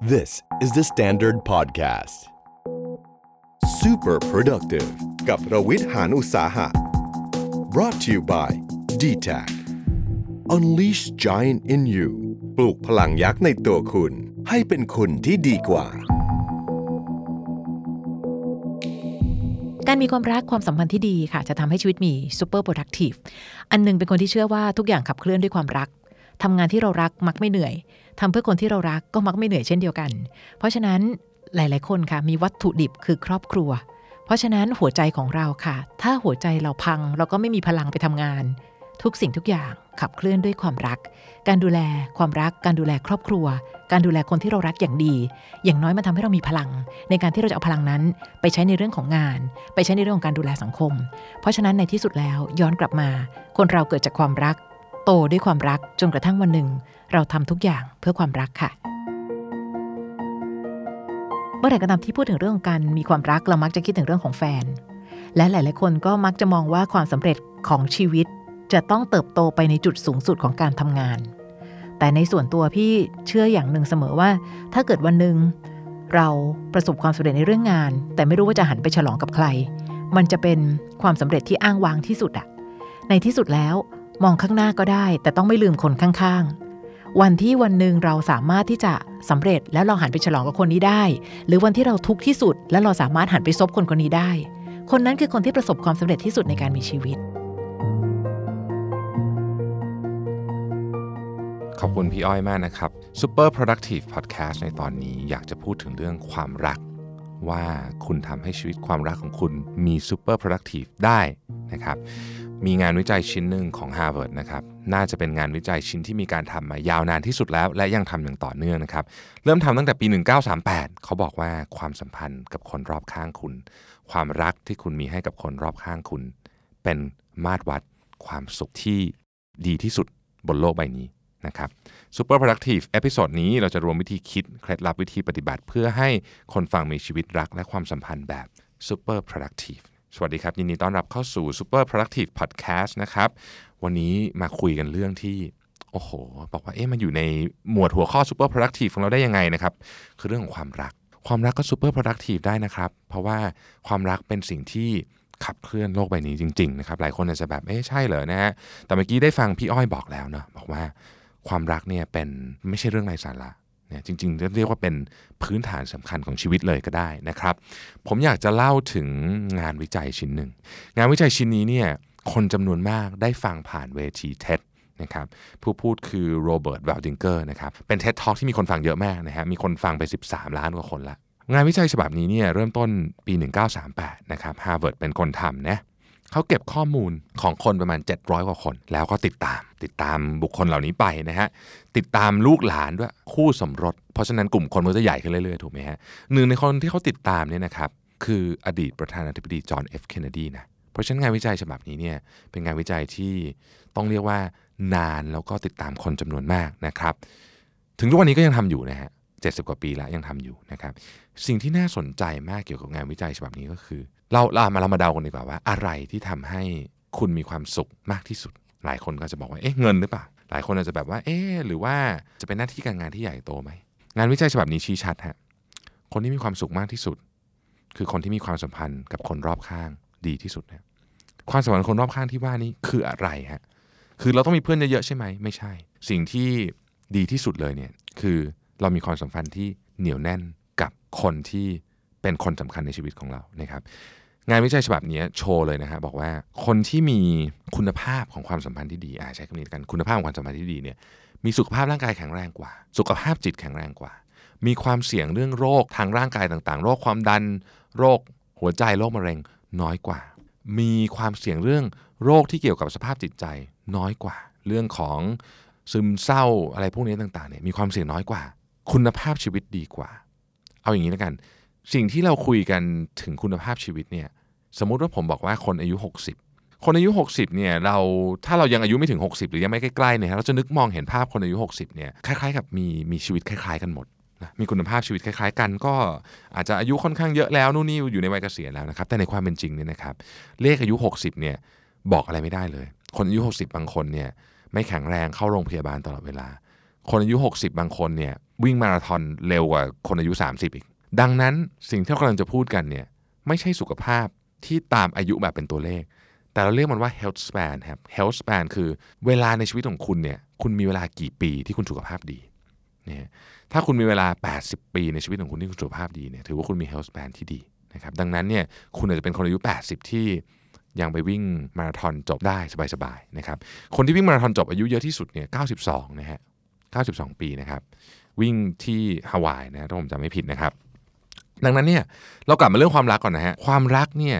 This is the Standard Podcast. Super productive กับรวิทหานอุตสาหะ brought to you by d t a c Unleash Giant in You ปลูกพลังยักษ์ในตัวคุณ ให้เป็นคนที่ดีกว่า การมีความรักความสัมพันธ์ที่ดีค่ะ จะทำให้ชีวิตมี super productive อันหนึงเป็นคนที่เชื่อว่าทุกอย่างขับเคลื่อนด้วยความรัก ทำงานที่เรารักมักไม่เหนื่อยทำเพื่อคนที่เรารักก็มักไม่เหนื่อยเช่นเดียวกัน เพราะฉะนั้นหลาย ๆ คนค่ะมีวัตถุดิบคือครอบครัว เพราะฉะนั้นหัวใจของเราค่ะ ถ้าหัวใจเราพังเราก็ไม่มีพลังไปทำงาน ทุกสิ่งทุกอย่างขับเคลื่อนด้วยความรัก การดูแลความรัก การดูแลครอบครัว การดูแลคนที่เรารักอย่างดี อย่างน้อยมันทำให้เรามีพลัง ในการที่เราจะเอาพลังนั้น ไปใช้ในเรื่องของงาน ไปใช้ในเรื่องของการดูแลสังคม เพราะฉะนั้นในที่สุดแล้วย้อนกลับมา คนเราเกิดจากความรัก โตด้วยความรักจนกระทั่งวันหนึ่ง เราทำทุกอย่างเพื่อความรักค่ะ เมื่อไหร่ก็ตามที่พูดถึงเรื่องการมีความรักเรามักจะคิดถึงเรื่องของแฟน และหลาย ๆ คนก็มักจะมองว่าความสำเร็จของชีวิต จะต้องเติบโตไปในจุดสูงสุดของการทำงาน แต่ในส่วนตัวพี่เชื่ออย่างหนึ่งเสมอว่า ถ้าเกิดวันหนึ่งเราประสบความสำเร็จในเรื่องงาน แต่ไม่รู้ว่าจะหันไปฉลองกับใคร มันจะเป็นความสำเร็จที่อ้างว้างที่สุดอะในที่สุดแล้ว มองข้างหน้าก็ได้ แต่ต้องไม่ลืมคนข้างๆ วันที่วันหนึ่งเราสามารถที่จะสำเร็จแล้วเราหันไปฉลองกับคนนี้ได้ หรือวันที่เราทุกข์ที่สุด แล้วเราสามารถหันไปซบคนคนนี้ได้ คนนั้นคือคนที่ประสบความสำเร็จที่สุดในการมีชีวิต ขอบคุณพี่อ้อยมากนะครับ Super Productive Podcast ในตอนนี้อยากจะพูดถึงเรื่องความรักว่าคุณทำให้ชีวิตความรักของคุณมี Super Productive ได้นะครับ มีงานวิจัยชิ้นหนึ่งของ Harvard นะครับ น่าจะเป็นงานวิจัยชิ้นที่มีการทำมายาวนานที่สุดแล้ว และยังทำอย่างต่อเนื่องนะครับ เริ่มทำตั้งแต่ปี 1938 เขาบอกว่าความสัมพันธ์กับคนรอบข้างคุณ ความรักที่คุณมีให้กับคนรอบข้างคุณ เป็นมาตรวัดความสุขที่ดีที่สุดบนโลกใบนี้นะครับ Super Productive episode นี้เราจะรวมวิธีคิดเคล็ดลับวิธีปฏิบัติ เพื่อให้คนฟังมีชีวิตรักและความสัมพันธ์แบบ Super Productive สวัสดีครับ ยินดีต้อนรับเข้าสู่ Super Productive Podcast นะครับ วันนี้มาคุยกันเรื่องที่ โอ้โห บอกว่าเอ๊ะมันอยู่ในหมวดหัวข้อ Super Productive ของเราได้ยังไงนะครับ คือเรื่องของความรัก ความรักก็ Super Productive ได้นะครับ เพราะว่าความรักเป็นสิ่งที่ขับเคลื่อนโลกใบนี้จริงๆนะครับ หลายคนอาจจะแบบเอ๊ะใช่เหรอนะฮะแต่เมื่อกี้ได้ฟังพี่อ้อยบอกแล้วเนาะบอกว่าความรักเนี่ยเป็นไม่ใช่เรื่องไร้สาระ เนี่ยจริงๆเรียกว่าเป็นพื้นฐานสำคัญของชีวิตเลยก็ได้นะครับ ผมอยากจะเล่าถึงงานวิจัยชิ้นหนึ่ง งานวิจัยชิ้นนี้เนี่ยคนจำนวนมากได้ฟังผ่านเวที TED นะครับผู้พูดคือโรเบิร์ตว a ลดิงเกอร์นะครับเป็นเท็ดทอ l k ที่มีคนฟังเยอะมากนะฮะมีคนฟังไป 13 ล้านกว่าคนละงานวิจัยฉบับนี้เนี่ยเริ่มต้นปี 1938 นะครับฮาร์วาร์ดเป็นคนทำนะ เขาเก็บข้อมูลของคนประมาณ 700 กว่าคน แล้วก็ติดตาม ติดตามบุคคลเหล่านี้ไปนะฮะ ติดตามลูกหลานด้วยคู่สมรส เพราะฉะนั้นกลุ่มคนมันจะใหญ่ขึ้นเรื่อยๆ ถูกไหมฮะหนึ่งในคนที่เขาติดตามเนี่ยนะครับคืออดีตประธานาธิบดีจอห์นเอฟเคนเนดีนะเพราะฉะนั้นงานวิจัยฉบับนี้เนี่ยเป็นงานวิจัยที่ต้องเรียกว่านานแล้วก็ติดตามคนจำนวนมากนะครับ ถึงทุกวันนี้ก็ยังทำอยู่นะฮะ70กว่าปีแล้วยังทำอยู่นะครับ สิ่งที่น่าสนใจมากเกี่ยวกับงานวิจัยฉบับนี้ก็คือ เราเรามาเรามาเดากันดีกว่าว่า อะไรที่ทำให้คุณมีความสุขมากที่สุด หลายคนก็จะบอกว่าเอ๊ะเงินหรือเปล่าหลายคนอาจจะแบบว่าเอ๊ะหรือว่าจะเป็นหน้าที่การงานที่ใหญ่โตไหมงานวิจัยฉบับนี้ชี้ชัดฮะคนที่มีความสุขมากที่สุด คือคนที่มีความสัมพันธ์กับคนรอบข้างดีที่สุดนะความสัมพันธ์คนรอบข้างที่ว่านี้คืออะไรฮะคือเราต้องมีเพื่อนเยอะๆใช่ไหมไม่ใช่ สิ่งที่ดีที่สุดเลยเนี่ยคือเรามีความสัมพันธ์ที่เหนียวแน่นกับคนที่ เป็นคนสำคัญในชีวิตของเรานะครับงานวิจัยฉบับนี้โชว์เลยนะฮะบอกว่าคนที่มีคุณภาพของความสัมพันธ์ที่ดีอ่าใช้คำนี้กันคุณภาพของความสัมพันธ์ที่ดีเนี่ยมีสุขภาพร่างกายแข็งแรงกว่า สุขภาพจิตแข็งแรงกว่า มีความเสี่ยงเรื่องโรคทางร่างกายต่างๆ โรคความดัน โรคหัวใจโรคมะเร็งน้อยกว่า มีความเสี่ยงเรื่องโรคที่เกี่ยวกับสภาพจิตใจน้อยกว่า เรื่องของซึมเศร้าอะไรพวกนี้ต่างๆเนี่ยมีความเสี่ยงน้อยกว่า คุณภาพชีวิตดีกว่า เอาอย่างนี้แล้วกัน สิ่งที่เราคุยกันถึงคุณภาพชีวิตเนี่ยสมมุติว่าผมบอกว่าคนอายุ 60 คนอายุ 60เนี่ยเราถ้าเรายังอายุไม่ถึง 60 หรือยังไม่ใกล้ๆเนี่ยเราจะนึกมองเห็นภาพคนอายุ 60เนี่ยคล้ายๆ กับมีมีชีวิตคล้าย ๆ กันหมดนะมีคุณภาพชีวิตคล้ายๆ กันก็อาจจะอายุค่อนข้างเยอะแล้วนู่นนี่อยู่ในวัยเกษียณแล้วนะครับแต่ในความเป็นจริงเนี่ยนะครับเลขอายุ 60เนี่ยบอกอะไรไม่ได้เลย คนอายุ 60 บางคนเนี่ยไม่แข็งแรงเข้าโรงพยาบาลตลอดเวลา คนอายุ 60 บางคนเนี่ยวิ่งมาราธอนเร็วกว่าคนอายุ 30 อีก ดังนั้นสิ่งที่เรากำลังจะพูดกันเนี่ยไม่ใช่สุขภาพที่ตามอายุแบบเป็นตัวเลข แต่เราเรียกมันว่า health span ครับ health span คือเวลาในชีวิตของคุณเนี่ยคุณมีเวลากี่ปีที่คุณสุขภาพดีเนี่ยถ้าคุณมีเวลา 80 ปีในชีวิตของคุณที่คุณสุขภาพดีเนี่ยถือว่าคุณมี health span ที่ดีนะครับดังนั้นเนี่ยคุณอาจจะเป็นคนอายุ 80 ที่ยังไปวิ่งมาราธอนจบได้สบายๆนะครับคนที่วิ่งมาราธอนจบอายุเยอะที่สุดเนี่ย92นะฮะ92 ปีนะครับวิ่งที่ฮาวายนะถ้าผมจำไม่ผิดนะครับ ดังนั้นเนี่ยเรากลับมาเรื่องความรักก่อนนะฮะความรักเนี่ย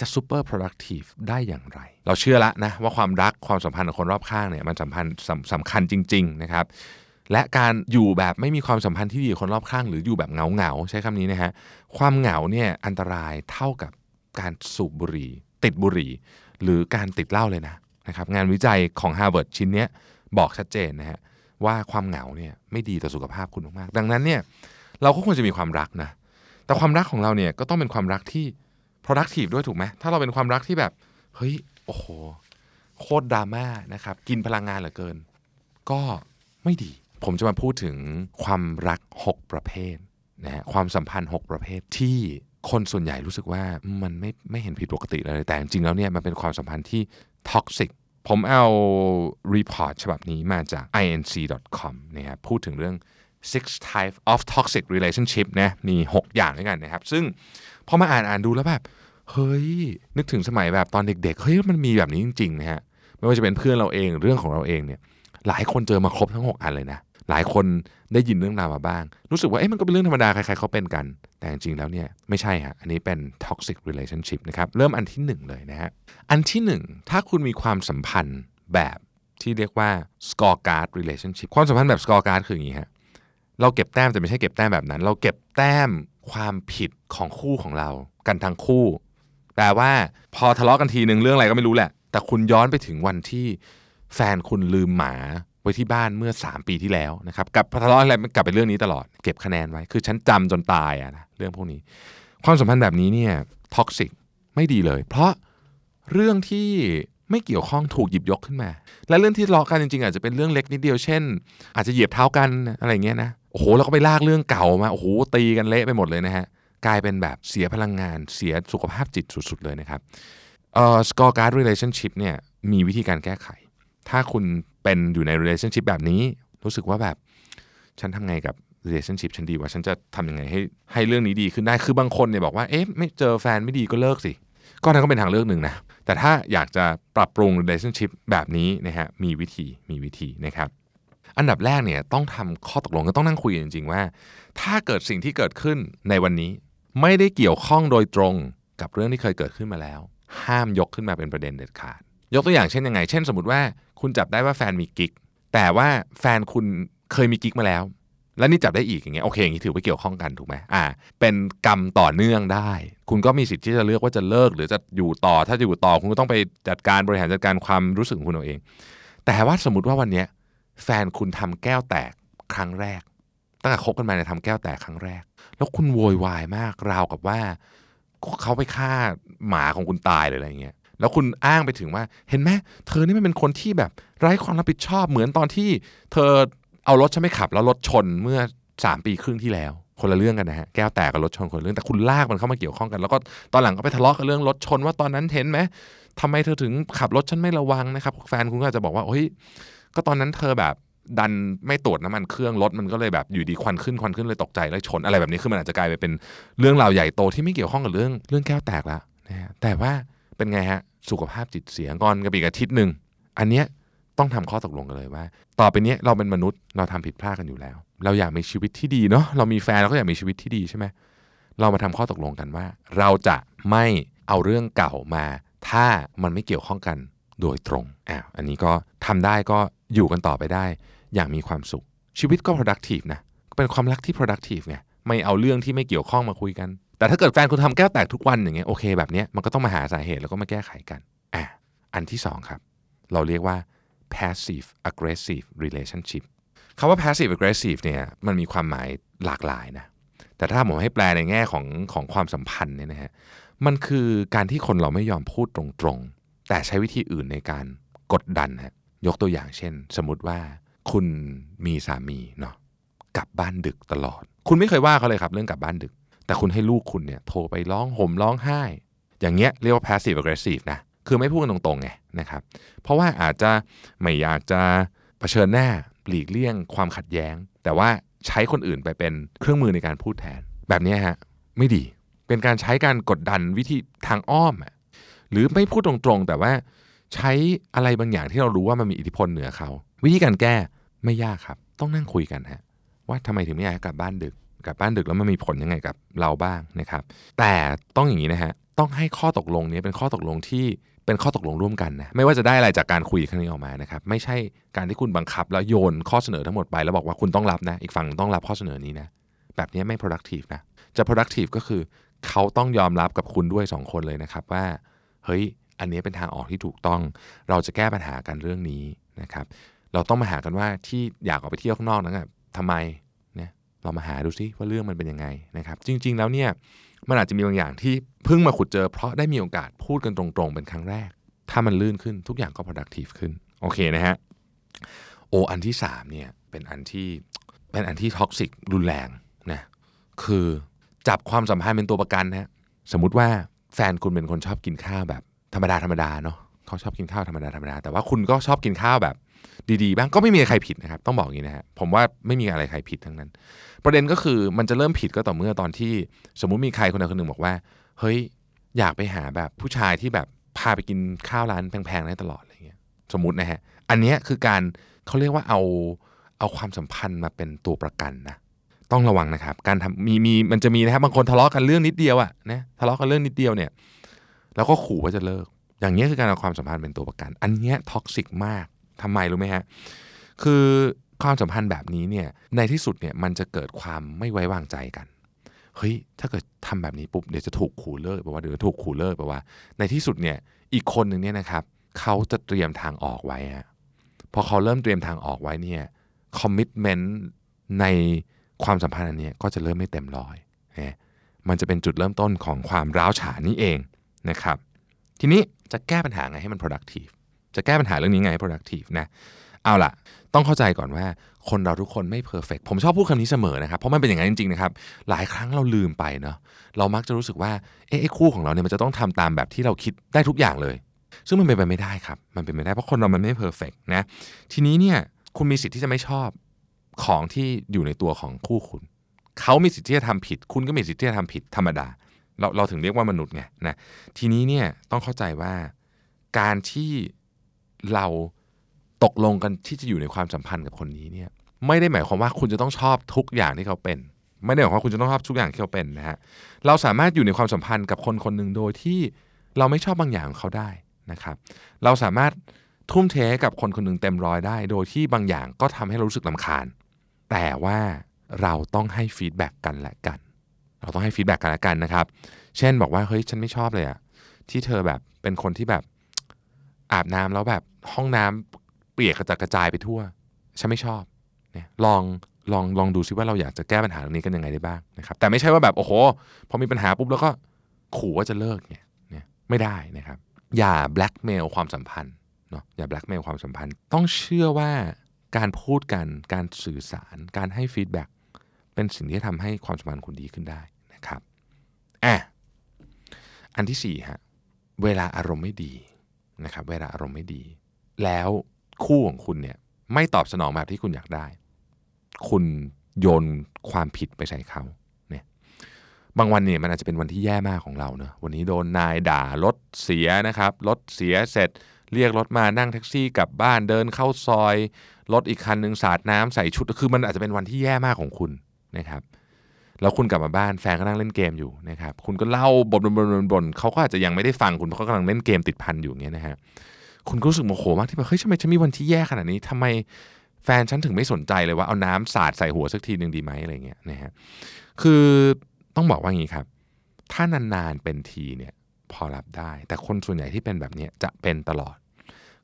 จะ super productive ได้อย่างไร เราเชื่อแล้วนะว่าความรักความสัมพันธ์กับคนรอบข้างเนี่ยมันสัมพันธ์สำคัญจริง ๆ นะครับ และการอยู่แบบไม่มีความสัมพันธ์ที่ดีกับคนรอบข้าง หรืออยู่แบบเหงาเหงาใช้คำนี้นะฮะความเหงาเนี่ยอันตรายเท่ากับการสูบบุหรี่ ติดบุหรี่ หรือการติดเหล้าเลยนะนะครับงานวิจัยของ Harvard ชิ้นเนี้ยบอกชัดเจนนะฮะว่าความเหงาเนี่ยไม่ดีต่อสุขภาพคุณมากๆดังนั้นเนี่ยเราก็ควรจะมีความรักนะ แต่ความรักของเราเนี่ยก็ต้องเป็นความรักที่ productive ด้วยถูกไหมถ้าเราเป็นความรักที่แบบ เฮ้ย โอ้โห โคตรดราม่านะครับ กินพลังงานเหลือเกิน ก็ไม่ดี ผมจะมาพูดถึงความรัก 6 ประเภทนะฮะความสัมพันธ์ 6 ประเภทที่คนส่วนใหญ่รู้สึกว่ามันไม่ไม่เห็นผิดปกติเลย แต่จริงๆแล้วเนี่ยมันเป็นความสัมพันธ์ที่ toxic ผมเอา report ฉบับนี้มาจาก inc.com นะครับพูดถึงเรื่อง six types of toxic relationship นะมี 6 อย่างด้วยกันนะครับ ซึ่งพอมาอ่านอ่านดูแล้วแบบเฮ้ย นึกถึงสมัยแบบตอนเด็กๆ เฮ้ย มันมีแบบนี้จริงๆนะฮะ ไม่ว่าจะเป็นเพื่อนเราเองเรื่องของเราเองเนี่ย หลายคนเจอมาครบทั้ง 6 อันเลยนะ หลายคนได้ยินเรื่องราวมาบ้าง รู้สึกว่า เอ๊ะมันก็เป็นเรื่องธรรมดา ใครๆเขาเป็นกัน แต่จริงๆแล้วเนี่ย ไม่ใช่ฮะ อันนี้เป็น toxic relationship นะครับ เริ่มอันที่ 1 เลยนะฮะ อันที่ 1 ถ้าคุณมีความสัมพันธ์แบบที่เรียกว่า scorecard relationship ความสัมพันธ์แบบ scorecard คืออย่างนี้ฮะ เราเก็บแต้มแต่ไม่ใช่เก็บแต้มแบบนั้น เราเก็บแต้มความผิดของคู่ของเรา กันทั้งคู่ แปลว่าพอทะเลาะกันทีหนึ่งเรื่องอะไรก็ไม่รู้แหละ แต่คุณย้อนไปถึงวันที่แฟนคุณลืมหมาไว้ที่บ้านเมื่อ 3 ปีที่แล้วนะครับกับทะเลาะอะไรมันกลับไปเรื่องนี้ตลอด เก็บคะแนนไว้ คือฉันจำจนตายอะนะเรื่องพวกนี้ ความสัมพันธ์แบบนี้เนี่ยท็อกซิกไม่ดีเลย เพราะเรื่องที่ ไม่เกี่ยวข้องถูกหยิบยกขึ้นมา และเรื่องที่ทะเลาะกันจริงๆ อาจจะเป็นเรื่องเล็กนิดเดียวเช่น อาจจะเหยียบเท้ากันอะไรเงี้ยนะโอ้โหแล้วก็ไปลากเรื่องเก่ามาโอ้โหตีกันเละไปหมดเลยนะฮะกลายเป็นแบบเสียพลังงานเสียสุขภาพจิตสุดๆเลยนะครับเอ่อ score card relationship เนี่ยมีวิธีการแก้ไข ถ้าคุณเป็นอยู่ใน relationship แบบนี้ รู้สึกว่าแบบ ฉันทำไงกับ relationship ฉันดีว่าฉันจะทำยังไงให้ให้เรื่องนี้ดีขึ้นได้คือบางคนเนี่ยบอกว่าเอ๊ะไม่เจอแฟนไม่ดีก็เลิกสิ ก็นั่นก็เป็นทางเลือกหนึ่งนะแต่ถ้าอยากจะปรับปรุง relationship แบบนี้นะฮะมีวิธีมีวิธีนะครับอันดับแรกเนี่ยต้องทำข้อตกลงก็ต้องนั่งคุยกันจริง ๆ ว่า ถ้าเกิดสิ่งที่เกิดขึ้นในวันนี้ ไม่ได้เกี่ยวข้องโดยตรงกับเรื่องที่เคยเกิดขึ้นมาแล้ว ห้ามยกขึ้นมาเป็นประเด็นเด็ดขาด ยกตัวอย่างเช่นยังไง เช่นสมมติว่าคุณจับได้ว่าแฟนมีกิ๊กแต่ว่าแฟนคุณเคยมีกิ๊กมาแล้ว แล้วนี่จับได้อีกอย่างเงี้ยโอเคอย่างนี้ถือว่าเกี่ยวข้องกันถูกไหมอ่า เป็นกรรมต่อเนื่องได้ คุณก็มีสิทธิ์ที่จะเลือกว่าจะเลิก หรือจะอยู่ต่อถ้าจะอยู่ต่อคุณก็ต้องไปจัดการบริหารจัดการความรู้สึกของคุณเอาเอง แต่ว่าสมมติว่าวันเนี้ยแฟนคุณทำแก้วแตกครั้งแรก ตั้งแต่คบกันมาเนี่ยทำแก้วแตกครั้งแรก แล้วคุณโวยวายมากราวกับว่าเขาไปฆ่าหมาของคุณตายหรืออะไรเงี้ยแล้วคุณอ้างไปถึงว่า เห็นไหมเธอนี่มันเป็นคนที่แบบไร้ความรับผิดชอบเหมือนตอนที่ เธอ เอารถฉันไม่ขับแล้วรถชนเมื่อ 3 ปีครึ่งที่แล้ว คนละเรื่องกันนะฮะ แก้วแตกกับรถชนคนละเรื่อง แต่คุณลากมันเข้ามาเกี่ยวข้องกัน แล้วก็ตอนหลังก็ไปทะเลาะกันเรื่องรถชนว่าตอนนั้นเห็นไหมทำไมเธอถึงขับรถฉันไม่ระวังนะครับ แฟนคุณก็อาจจะบอกว่าเฮ้ย ก็ตอนนั้นเธอแบบดันไม่ตรวจน้ำมันเครื่องรถมันก็เลยแบบอยู่ดีควันขึ้นควันขึ้นเลยตกใจแล้วชนอะไรแบบนี้คือมันอาจจะกลายไปเป็นเรื่องราวใหญ่โตที่ไม่เกี่ยวข้องกับเรื่องเรื่องแก้วแตกแล้วนะฮะแต่ว่าเป็นไงฮะสุขภาพจิตเสียงอนกับอีกอาทิตย์หนึ่งอันเนี้ย ต้องทำข้อตกลงกันเลยว่า ต่อไปนี้เราเป็นมนุษย์เราทำผิดพลาดกันอยู่แล้ว เราอยากมีชีวิตที่ดีเนาะเรามีแฟนเราก็อยากมีชีวิตที่ดีใช่ไหมเรามาทำข้อตกลงกันว่า เราจะไม่เอาเรื่องเก่ามา ถ้ามันไม่เกี่ยวข้องกันโดยตรงอ่าอันนี้ก็ทำได้ก็อยู่กันต่อไปได้ อย่างมีความสุข ชีวิตก็ productive นะเป็นความรักที่ productive ไงไม่เอาเรื่องที่ไม่เกี่ยวข้องมาคุยกัน แต่ถ้าเกิดแฟนคุณทำแก้วแตกทุกวันอย่างเงี้ยโอเคแบบเนี้ยมันก็ต้องมาหาสาเหตุแล้วก็มาแก้ไขกันอะอันที่สองครับเราเรียกว่า passive aggressive relationship คำว่า passive aggressive เนี่ยมันมีความหมายหลากหลายนะ แต่ถ้าผมให้แปลในแง่ของของความสัมพันธ์เนี่ยนะฮะ มันคือการที่คนเราไม่ยอมพูดตรงๆ แต่ใช้วิธีอื่นในการกดดันฮะ ยกตัวอย่างเช่น สมมติว่าคุณมีสามีเนาะกลับบ้านดึกตลอด คุณไม่เคยว่าเขาเลยครับเรื่องกลับบ้านดึก แต่คุณให้ลูกคุณเนี่ยโทรไปร้องห่มร้องไห้ อย่างเงี้ยเรียกว่า passive aggressive นะ คือไม่พูดกันตรงๆไงนะครับ เพราะว่าอาจจะไม่อยากจะเผชิญหน้าหลีกเลี่ยงความขัดแย้ง แต่ว่าใช้คนอื่นไปเป็นเครื่องมือในการพูดแทน แบบนี้ฮะไม่ดีเป็นการใช้การกดดันวิธีทางอ้อมอะหรือไม่พูดตรงๆ แต่ว่าใช้อะไรบางอย่างที่เรารู้ว่ามันมีอิทธิพลเหนือเขา วิธีการแก้ไม่ยากครับ ต้องนั่งคุยกันฮะว่าทำไมถึงไม่อยากกลับบ้านดึกกลับบ้านดึกแล้วมันมีผลยังไงกับเราบ้างนะครับ แต่ต้องอย่างนี้นะฮะต้องให้ข้อตกลงนี้เป็นข้อตกลงที่ เป็นข้อตกลงร่วมกันนะไม่ว่าจะได้อะไรจากการคุยครั้งนี้ออกมานะครับไม่ใช่การที่คุณบังคับ แล้วโยนข้อเสนอทั้งหมดไปแล้วบอกว่าคุณต้องรับนะ อีกฝั่งต้องรับข้อเสนอนี้นะแบบนี้ไม่ productive นะจะ productive ก็คือเขาต้องยอมรับกับคุณด้วย 2 คนเลยนะครับว่าเฮ้ยอันนี้เป็นทางออกที่ถูกต้อง เราจะแก้ปัญหากันเรื่องนี้นะครับ เราต้องมาหากันว่าที่อยากออกไปเที่ยวข้างนอกนั้นทำไมเนี่ยเรามาหาดูซิว่าเรื่องมันเป็นยังไงนะครับ จริง ๆ แล้วเนี่ย มันอาจจะมีบางอย่างที่เพิ่งมาขุดเจอ เพราะได้มีโอกาสพูดกันตรงๆ เป็นครั้งแรก ถ้ามันลื่นขึ้นทุกอย่างก็ productive ขึ้น โอเคนะฮะ โออันที่3เนี่ยเป็นอันที่เป็นอันที่ toxic รุนแรงนะคือจับความสัมพันธ์เป็นตัวประกันนะสมมุติว่าแฟนคุณเป็นคนชอบกินข้าวแบบธรรมดาธรรมดาเนาะเขาชอบกินข้าวธรรมดาธรรมดาแต่ว่าคุณก็ชอบกินข้าวแบบ ดีๆบ้างก็ไม่มีใครผิดนะครับ ต้องบอกอย่างนี้นะฮะผมว่าไม่มีอะไรใครผิดทั้งนั้น ประเด็นก็คือมันจะเริ่มผิดก็ต่อเมื่อตอนที่ สมมุติมีใครคนใดคนหนึ่งบอกว่า เฮ้ยอยากไปหาแบบผู้ชายที่แบบพาไปกินข้าวร้านแพงๆได้ตลอดอะไรเงี้ยสมมตินะฮะอันนี้คือการเขาเรียกว่าเอาเอาความสัมพันธ์มาเป็นตัวประกันนะต้องระวังนะครับ การทำมีมีมันจะมีนะครับบางคนทะเลาะกันเรื่องนิดเดียวอะนะทะเลาะกันเรื่องนิดเดียวเนี่ยแล้วก็ขู่ว่าจะเลิก อย่างนี้คือการเอาความสัมพันธ์เป็นตัวประกัน อันนี้ toxic มาก ทำไมรู้ไหมฮะ คือความสัมพันธ์แบบนี้เนี่ย ในที่สุดเนี่ยมันจะเกิดความไม่ไว้วางใจกัน เฮ้ย ถ้าเกิดทำแบบนี้ปุ๊บ เดี๋ยวจะถูกขู่เลิกแปลว่าเดี๋ยวถูกขู่เลิกแปลว่า ในที่สุดเนี่ย อีกคนหนึ่งเนี่ยนะครับ เขาจะเตรียมทางออกไว้ฮะ พอเขาเริ่มเตรียมทางออกไว้เนี่ย commitment ในความสัมพันธ์อันนี้ก็จะเริ่มไม่เต็มร้อยนะมันจะเป็นจุดเริ่มต้นของความร้าวฉานนี้เองนะครับ ทีนี้จะแก้ปัญหาไงให้มัน productive จะแก้ปัญหาเรื่องนี้ไงให้ productive นะเอาล่ะ ต้องเข้าใจก่อนว่าคนเราทุกคนไม่ perfect ผมชอบพูดคำนี้เสมอนะครับ เพราะมันเป็นอย่างนั้นจริงๆนะครับ หลายครั้งเราลืมไปเนาะเรามักจะรู้สึกว่าเอ๊ะคู่ของเราเนี่ยมันจะต้องทำตามแบบที่เราคิดได้ทุกอย่างเลย ซึ่งมันเป็นไปไม่ได้ครับ มันเป็นไปไม่ได้เพราะคนเรามันไม่ perfect นะทีนี้เนี่ยคุณมีสิทธิ์ที่จะไม่ชอบของที่อยู่ในตัวของคู่คุณ เขามีสิทธิ์ที่จะทำผิด คุณก็มีสิทธิ์ที่จะทำผิดธรรมดา เราเราถึงเรียกว่ามนุษย์ไงนะทีนี้เนี่ยต้องเข้าใจว่าการที่ เราตกลงกันที่จะอยู่ในความสัมพันธ์กับคนนี้เนี่ยไม่ได้หมายความว่าคุณจะต้องชอบทุกอย่างที่เขาเป็น ไม่ได้หมายความว่าคุณจะต้องชอบทุกอย่างที่เขาเป็นนะฮะเราสามารถอยู่ในความสัมพันธ์กับคนคนหนึ่งโดยที่เราไม่ชอบบางอย่างของเขาได้นะครับ เราสามารถทุ่มเทกับคนคนหนึ่งเต็มร้อยได้ โดยที่บางอย่างก็ทำให้เรารู้สึกรำคาญ แต่ว่าเราต้องให้ feedback กันและกัน เราต้องให้ feedback กันและกันนะครับ เช่นบอกว่าเฮ้ยฉันไม่ชอบเลยอะที่เธอแบบเป็นคนที่แบบ อาบน้ำแล้วแบบห้องน้ำเปียกกระจัดกระจายไปทั่ว ฉันไม่ชอบเนี่ยลองลองลองดูซิว่าเราอยากจะแก้ปัญหาตรงนี้กันยังไงได้บ้างนะครับแต่ไม่ใช่ว่าแบบโอ้โหพอมีปัญหาปุ๊บแล้วก็ขู่ว่าจะเลิกเนี่ยเนี่ยไม่ได้นะครับ อย่าแบล็กเมลความสัมพันธ์เนาะอย่าแบล็กเมลความสัมพันธ์ ต้องเชื่อว่าการพูดกันการสื่อสาร การให้ feedback เป็นสิ่งที่ทำให้ความสัมพันธ์คุณดีขึ้นได้นะครับอะอันที่สี่ฮะเวลาอารมณ์ไม่ดี นะครับเวลาอารมณ์ไม่ดี แล้วคู่ของคุณเนี่ยไม่ตอบสนองแบบที่คุณอยากได้ คุณโยนความผิดไปใส่เขาเนี่ยบางวันเนี่ยมันอาจจะเป็นวันที่แย่มากของเราเนอะวันนี้โดนนายด่ารถเสียนะครับรถเสียเสร็จ เรียกรถมานั่งแท็กซี่กลับบ้านเดินเข้าซอยรถอีกคันหนึ่งสาดน้ำใส่ชุดคือมันอาจจะเป็นวันที่แย่มากของคุณนะครับ แล้วคุณกลับมาบ้านแฟนก็นั่งเล่นเกมอยู่นะครับคุณก็เล่าบ่นบ่นบ่นบ่นเขาก็อาจจะยังไม่ได้ฟังคุณเพราะเขากำลังเล่นเกมติดพันอยู่เงี้ยนะฮะคุณก็รู้สึกโมโหมากที่แบบเฮ้ยทำไมฉันมีวันที่แย่ขนาดนี้ทำไมแฟนฉันถึงไม่สนใจเลยว่าเอาน้ำสาดใส่หัวสักทีหนึ่งดีไหมอะไรเงี้ยนะฮะคือต้องบอกว่าอย่างนี้ครับ ถ้านานๆเป็นทีเนี่ยพอรับได้ แต่คนส่วนใหญ่ที่เป็นแบบนี้จะเป็นตลอด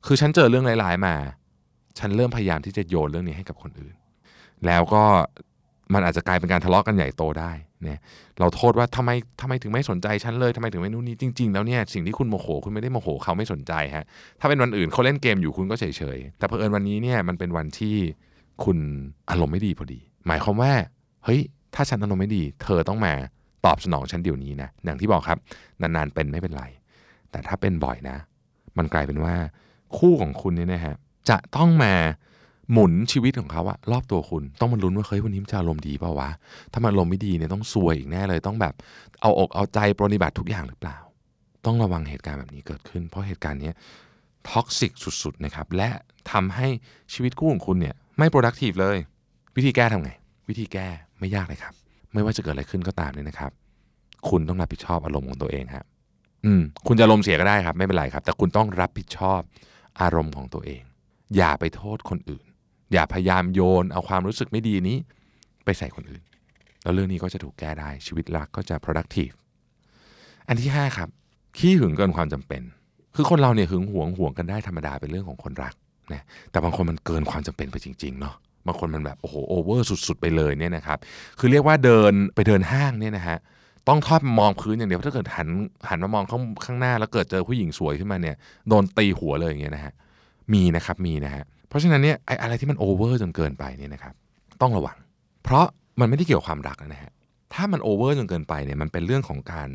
คือฉันเจอเรื่องร้ายๆมา ฉันเริ่มพยายามที่จะโยนเรื่องนี้ให้กับคนอื่น แล้วก็ มันอาจจะกลายเป็นการทะเลาะกันใหญ่โตได้เนี่ยเราโทษว่าทำไมทำไมถึงไม่สนใจฉันเลยทำไมถึงไม่นู่นนี่จริง ๆ แล้วเนี่ยสิ่งที่คุณโมโหคุณไม่ได้โมโหเขาไม่สนใจฮะถ้าเป็นวันอื่นเขาเล่นเกมอยู่คุณก็เฉยๆแต่เพอเอิญวันนี้เนี่ยมันเป็นวันที่คุณอารมณ์ไม่ดีพอดี หมายความว่าเฮ้ยถ้าฉันอารมณ์ไม่ดี เธอต้องมาตอบสนองฉันเดี๋ยวนี้นะอย่างที่บอกครับนานๆเป็นไม่เป็นไร แต่ถ้าเป็นบ่อยนะ มันกลายเป็นว่าคู่ของคุณเนี่ยนะฮะจะต้องมา หมุนชีวิตของเขาอะรอบตัวคุณ ต้องมาลุ้นว่าเฮ้ยวันนี้มันจะอารมณ์ดีเปล่าวะถ้ามันอารมณ์ไม่ดีเนี่ยต้องซวยอีกแน่เลย ต้องแบบเอาอกเอาใจปรนิบัติทุกอย่างหรือเปล่า ต้องระวังเหตุการณ์แบบนี้เกิดขึ้น เพราะเหตุการณ์นี้ท็อกซิกสุดๆนะครับและทำให้ชีวิตคู่ของคุณเนี่ยไม่ productive เลย วิธีแก้ทำไง วิธีแก้ไม่ยากเลยครับ ไม่ว่าจะเกิดอะไรขึ้นก็ตามเนี่ยนะครับ คุณต้องรับผิดชอบอารมณ์ของตัวเองครับอืมคุณจะอารมณ์เสียก็ได้ครับ ไม่เป็นไรครับ แต่คุณต้องรับผิดชอบอารมณ์ของตัวเอง อย่าไปโทษคนอื่น อย่าพยายามโยนเอาความรู้สึกไม่ดีนี้ ไปใส่คนอื่น แล้วเรื่องนี้ก็จะถูกแก้ได้ชีวิตรักก็จะ productive อันที่ห้าครับ ขี้หึงเกินความจำเป็น คือคนเราเนี่ยหึงหวงห่วงกันได้ธรรมดาเป็นเรื่องของคนรักนะแต่บางคนมันเกินความจำเป็นไปจริงๆเนาะบางคนมันแบบโอ้โหโอเวอร์สุด ๆ ไปเลยเนี่ยนะครับคือเรียกว่าเดินไปเดินห้างเนี่ยนะฮะต้องทอดมองพื้นอย่างเดียวถ้าเกิดหันหันมามองข้างข้างหน้า แล้วเกิดเจอผู้หญิงสวยขึ้นมาเนี่ยโดนตีหัวเลยอย่างเงี้ยนะฮะมีนะครับมีนะฮะ เพราะฉะนั้นเนี่ยไอ้อะไรที่มันโอเวอร์จนเกินไปเนี่ยนะครับต้องระวัง เพราะมันไม่ได้เกี่ยวกับความรักนะฮะถ้ามันโอเวอร์จนเกินไปเนี่ยมันเป็นเรื่องของการ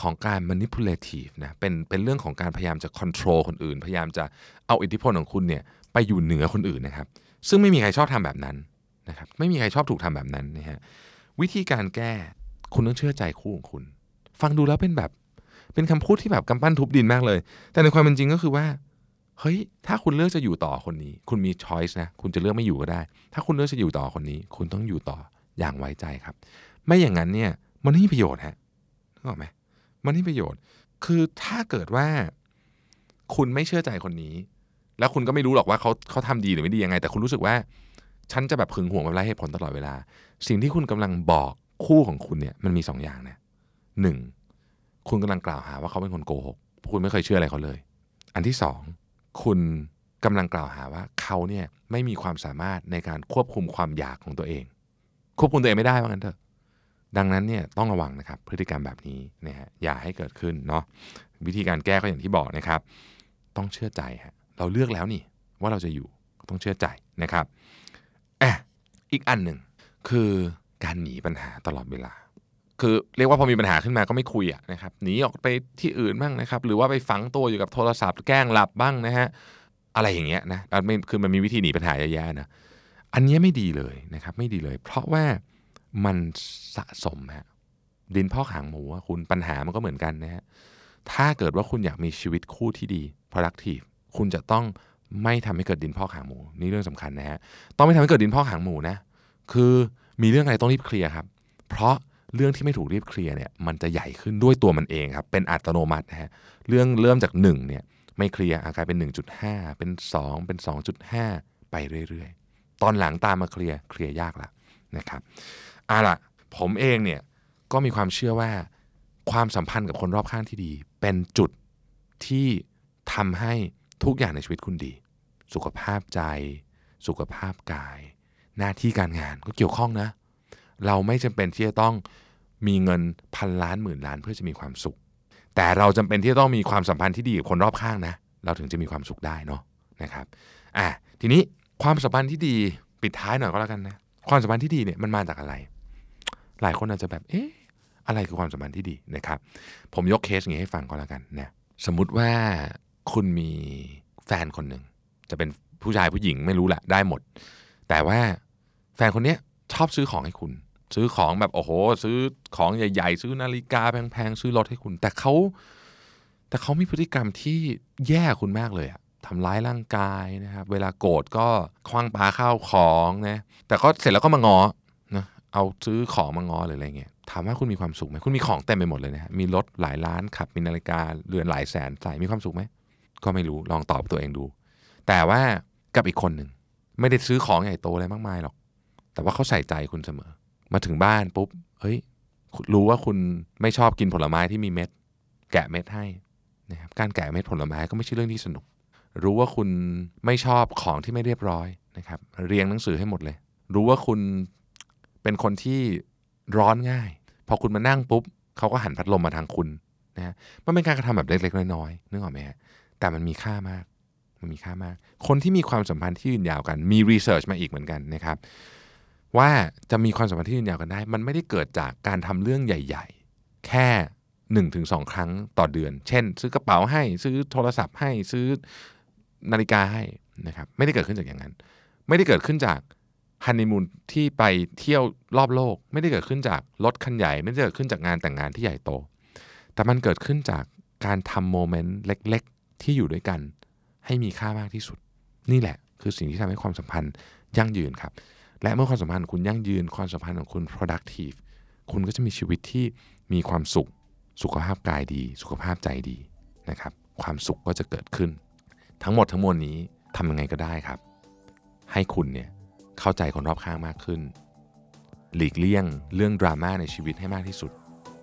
ของการ manipulative นะเป็นเป็นเรื่องของการพยายามจะ control คนอื่น พยายามจะเอาอิทธิพลของคุณเนี่ยไปอยู่เหนือคนอื่นนะครับซึ่งไม่มีใครชอบทำแบบนั้นนะครับไม่มีใครชอบถูกทำแบบนั้นนะฮะวิธีการแก้คุณต้องเชื่อใจคู่ของคุณ ฟังดูแล้วเป็นแบบเป็นคำพูดที่แบบกำปั้นทุบดินมากเลย แต่ในความเป็นจริงก็คือว่า เฮ้ย ถ้าคุณเลือกจะอยู่ต่อคนนี้ คุณมีช้อยส์นะ คุณจะเลือกไม่อยู่ก็ได้ ถ้าคุณเลือกจะอยู่ต่อคนนี้ คุณต้องอยู่ต่ออย่างไว้ใจครับ ไม่อย่างนั้นเนี่ย มันไม่มีประโยชน์ฮะนึกออกไหมมันไม่มีประโยชน์ คือถ้าเกิดว่า คุณไม่เชื่อใจคนนี้ แล้วคุณก็ไม่รู้หรอกว่าเขาเขาทำดีหรือไม่ดียังไง แต่คุณรู้สึกว่า ฉันจะแบบหึงห่วงแบบไร้เหตุผลตลอดเวลา สิ่งที่คุณกำลังบอกคู่ของคุณเนี่ย มันมีสองอย่างนะหนึ่งคุณกำลังกล่าวหาว่าเขาเป็นคนโกหกคุณไม่เคยเชื่ออะไรเขาเลย อันที่สอง คุณกำลังกล่าวหาว่าเขาเนี่ยไม่มีความสามารถในการควบคุมความอยากของตัวเอง ควบคุมตัวเองไม่ได้ว่างั้นเถอะดังนั้นเนี่ยต้องระวังนะครับพฤติกรรมแบบนี้นะฮะอย่าให้เกิดขึ้นเนาะวิธีการแก้ก็อย่างที่บอกนะครับ ต้องเชื่อใจฮะเราเลือกแล้วนี่ว่าเราจะอยู่ต้องเชื่อใจนะครับอะอีกอันหนึ่งคือการหนีปัญหาตลอดเวลา คือเรียกว่าพอมีปัญหาขึ้นมาก็ไม่คุยะนะครับหนีออกไปที่อื่นบ้างนะครับ หรือว่าไปฝังตัวอยู่กับโทรศัพท์แกล้งหลับบ้างนะฮะอะไรอย่างเงี้ยนะมันคือมันมีวิธีหนีปัญหาเยอะแยะนะอันนี้ไม่ดีเลยนะครับ ไม่ดีเลย เพราะว่ามันสะสมฮะดินพอกหางหมูคุณปัญหามันก็เหมือนกันนะฮะถ้าเกิดว่าคุณอยากมีชีวิตคู่ที่ดี productive คุณจะต้องไม่ทำให้เกิดดินพอกหางหมู นี่เรื่องสำคัญนะฮะต้องไม่ทำให้เกิดดินพอกหางหมูนะคือมีเรื่องอะไรต้องรีบเคลียร์ครับ เพราะ เรื่องที่ไม่ถูกรีบเคลียร์เนี่ยมันจะใหญ่ขึ้นด้วยตัวมันเองครับเป็นอัตโนมัตินะฮะเรื่องเริ่มจาก1เนี่ยไม่เคลียร์กลายเป็น 1.5 เป็น 2 เป็น 2.5 ไปเรื่อยๆ ตอนหลังตามมาเคลียร์เคลียร์ยากละนะครับเอาล่ะผมเองเนี่ยก็มีความเชื่อว่าความสัมพันธ์กับคนรอบข้างที่ดี เป็นจุดที่ทำให้ทุกอย่างในชีวิตคุณดี สุขภาพใจ สุขภาพกาย หน้าที่การงานก็เกี่ยวข้องนะ เราไม่จำเป็นที่จะต้องมีเงินพันล้านหมื่นล้านเพื่อจะมีความสุข แต่เราจำเป็นที่จะต้องมีความสัมพันธ์ที่ดีกับคนรอบข้างนะ เราถึงจะมีความสุขได้เนาะนะครับอะทีนี้ความสัมพันธ์ที่ดีปิดท้ายหน่อยก็แล้วกันนะความสัมพันธ์ที่ดีเนี่ยมันมาจากอะไร หลายคนอาจจะแบบเอ๊ะอะไรคือความสัมพันธ์ที่ดีนะครับ ผมยกเคสอย่างนี้ให้ฟังก็แล้วกันนะสมมุติว่าคุณมีแฟนคนหนึ่งจะเป็นผู้ชายผู้หญิงไม่รู้แหละได้หมด แต่ว่าแฟนคนเนี้ยชอบซื้อของให้คุณ ซื้อของแบบโอ้โห ซื้อของใหญ่ ๆ ซื้อนาฬิกาแพงๆซื้อรถให้คุณ แต่เขาแต่เขามีพฤติกรรมที่แย่คุณมากเลยอะทำร้ายร่างกายนะครับ เวลาโกรธก็คว้างปาข้าวของนะแต่ก็เสร็จแล้วก็มางอนะเอาซื้อของมางอหรืออะไรเงี้ยถามว่าคุณมีความสุขไหมคุณมีของเต็มไปหมดเลยนะฮะมีรถหลายล้านขับมีนาฬิกาเรือนหลายแสนใส่มีความสุขไหมก็ไม่รู้ลองตอบตัวเองดู แต่ว่ากับอีกคนหนึ่งไม่ได้ซื้อของใหญ่โตอะไรมากมายหรอก แต่ว่าเขาใส่ใจคุณเสมอ มาถึงบ้านปุ๊บเฮ้ยรู้ว่าคุณไม่ชอบกินผลไม้ที่มีเม็ด แกะเม็ดให้นะครับการแกะเม็ดผลไม้ก็ไม่ใช่เรื่องที่สนุก รู้ว่าคุณไม่ชอบของที่ไม่เรียบร้อยนะครับ เรียงหนังสือให้หมดเลย รู้ว่าคุณเป็นคนที่ร้อนง่าย พอคุณมานั่งปุ๊บเขาก็หันพัดลมมาทางคุณนะฮะมันเป็นการกระทำแบบเล็กๆน้อยๆนึกออกไหมฮะแต่มันมีค่ามาก มันมีค่ามาก คนที่มีความสัมพันธ์ที่ยืนยาวกัน มีรีเสิร์ชมาอีกเหมือนกันนะครับ ว่าจะมีความสัมพันธ์ที่ยืนยาวกันได้ มันไม่ได้เกิดจากการทำเรื่องใหญ่ ๆ แค่1นถึงสครั้งต่อเดือน เช่น ซื้อกระเป๋าให้ซื้อโทรศัพท์ให้ซื้อนาฬิกาให้นะครับไม่ได้เกิดขึ้นจากอย่างนั้น ไม่ได้เกิดขึ้นจากฮันนีมูนที่ไปเที่ยวรอบโลก ไม่ได้เกิดขึ้นจากรถคันใหญ่ ไม่ได้เกิดขึ้นจากงานแต่งงานที่ใหญ่โต แต่มันเกิดขึ้นจากการทำโมเมนต์เล็ก ๆ ที่อยู่ด้วยกัน ให้มีค่ามากที่สุด นี่แหละ คือสิ่งที่ทำให้ความสัมพันธ์ยั่งยืนครับ และเมื่อความสัมพันธ์ของคุณยั่งยืนความสัมพันธ์ของคุณ productive คุณก็จะมีชีวิตที่มีความสุข สุขภาพกายดี สุขภาพใจดีนะครับ ความสุขก็จะเกิดขึ้น ทั้งหมดทั้งมวลนี้ทำยังไงก็ได้ครับ ให้คุณเนี่ยเข้าใจคนรอบข้างมากขึ้น หลีกเลี่ยงเรื่องดราม่าในชีวิตให้มากที่สุด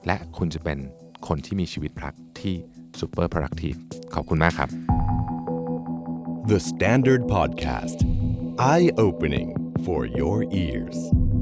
และคุณจะเป็นคนที่มีชีวิตรักที่ super productive ขอบคุณมากครับ The Standard Podcast Eye Opening for your ears.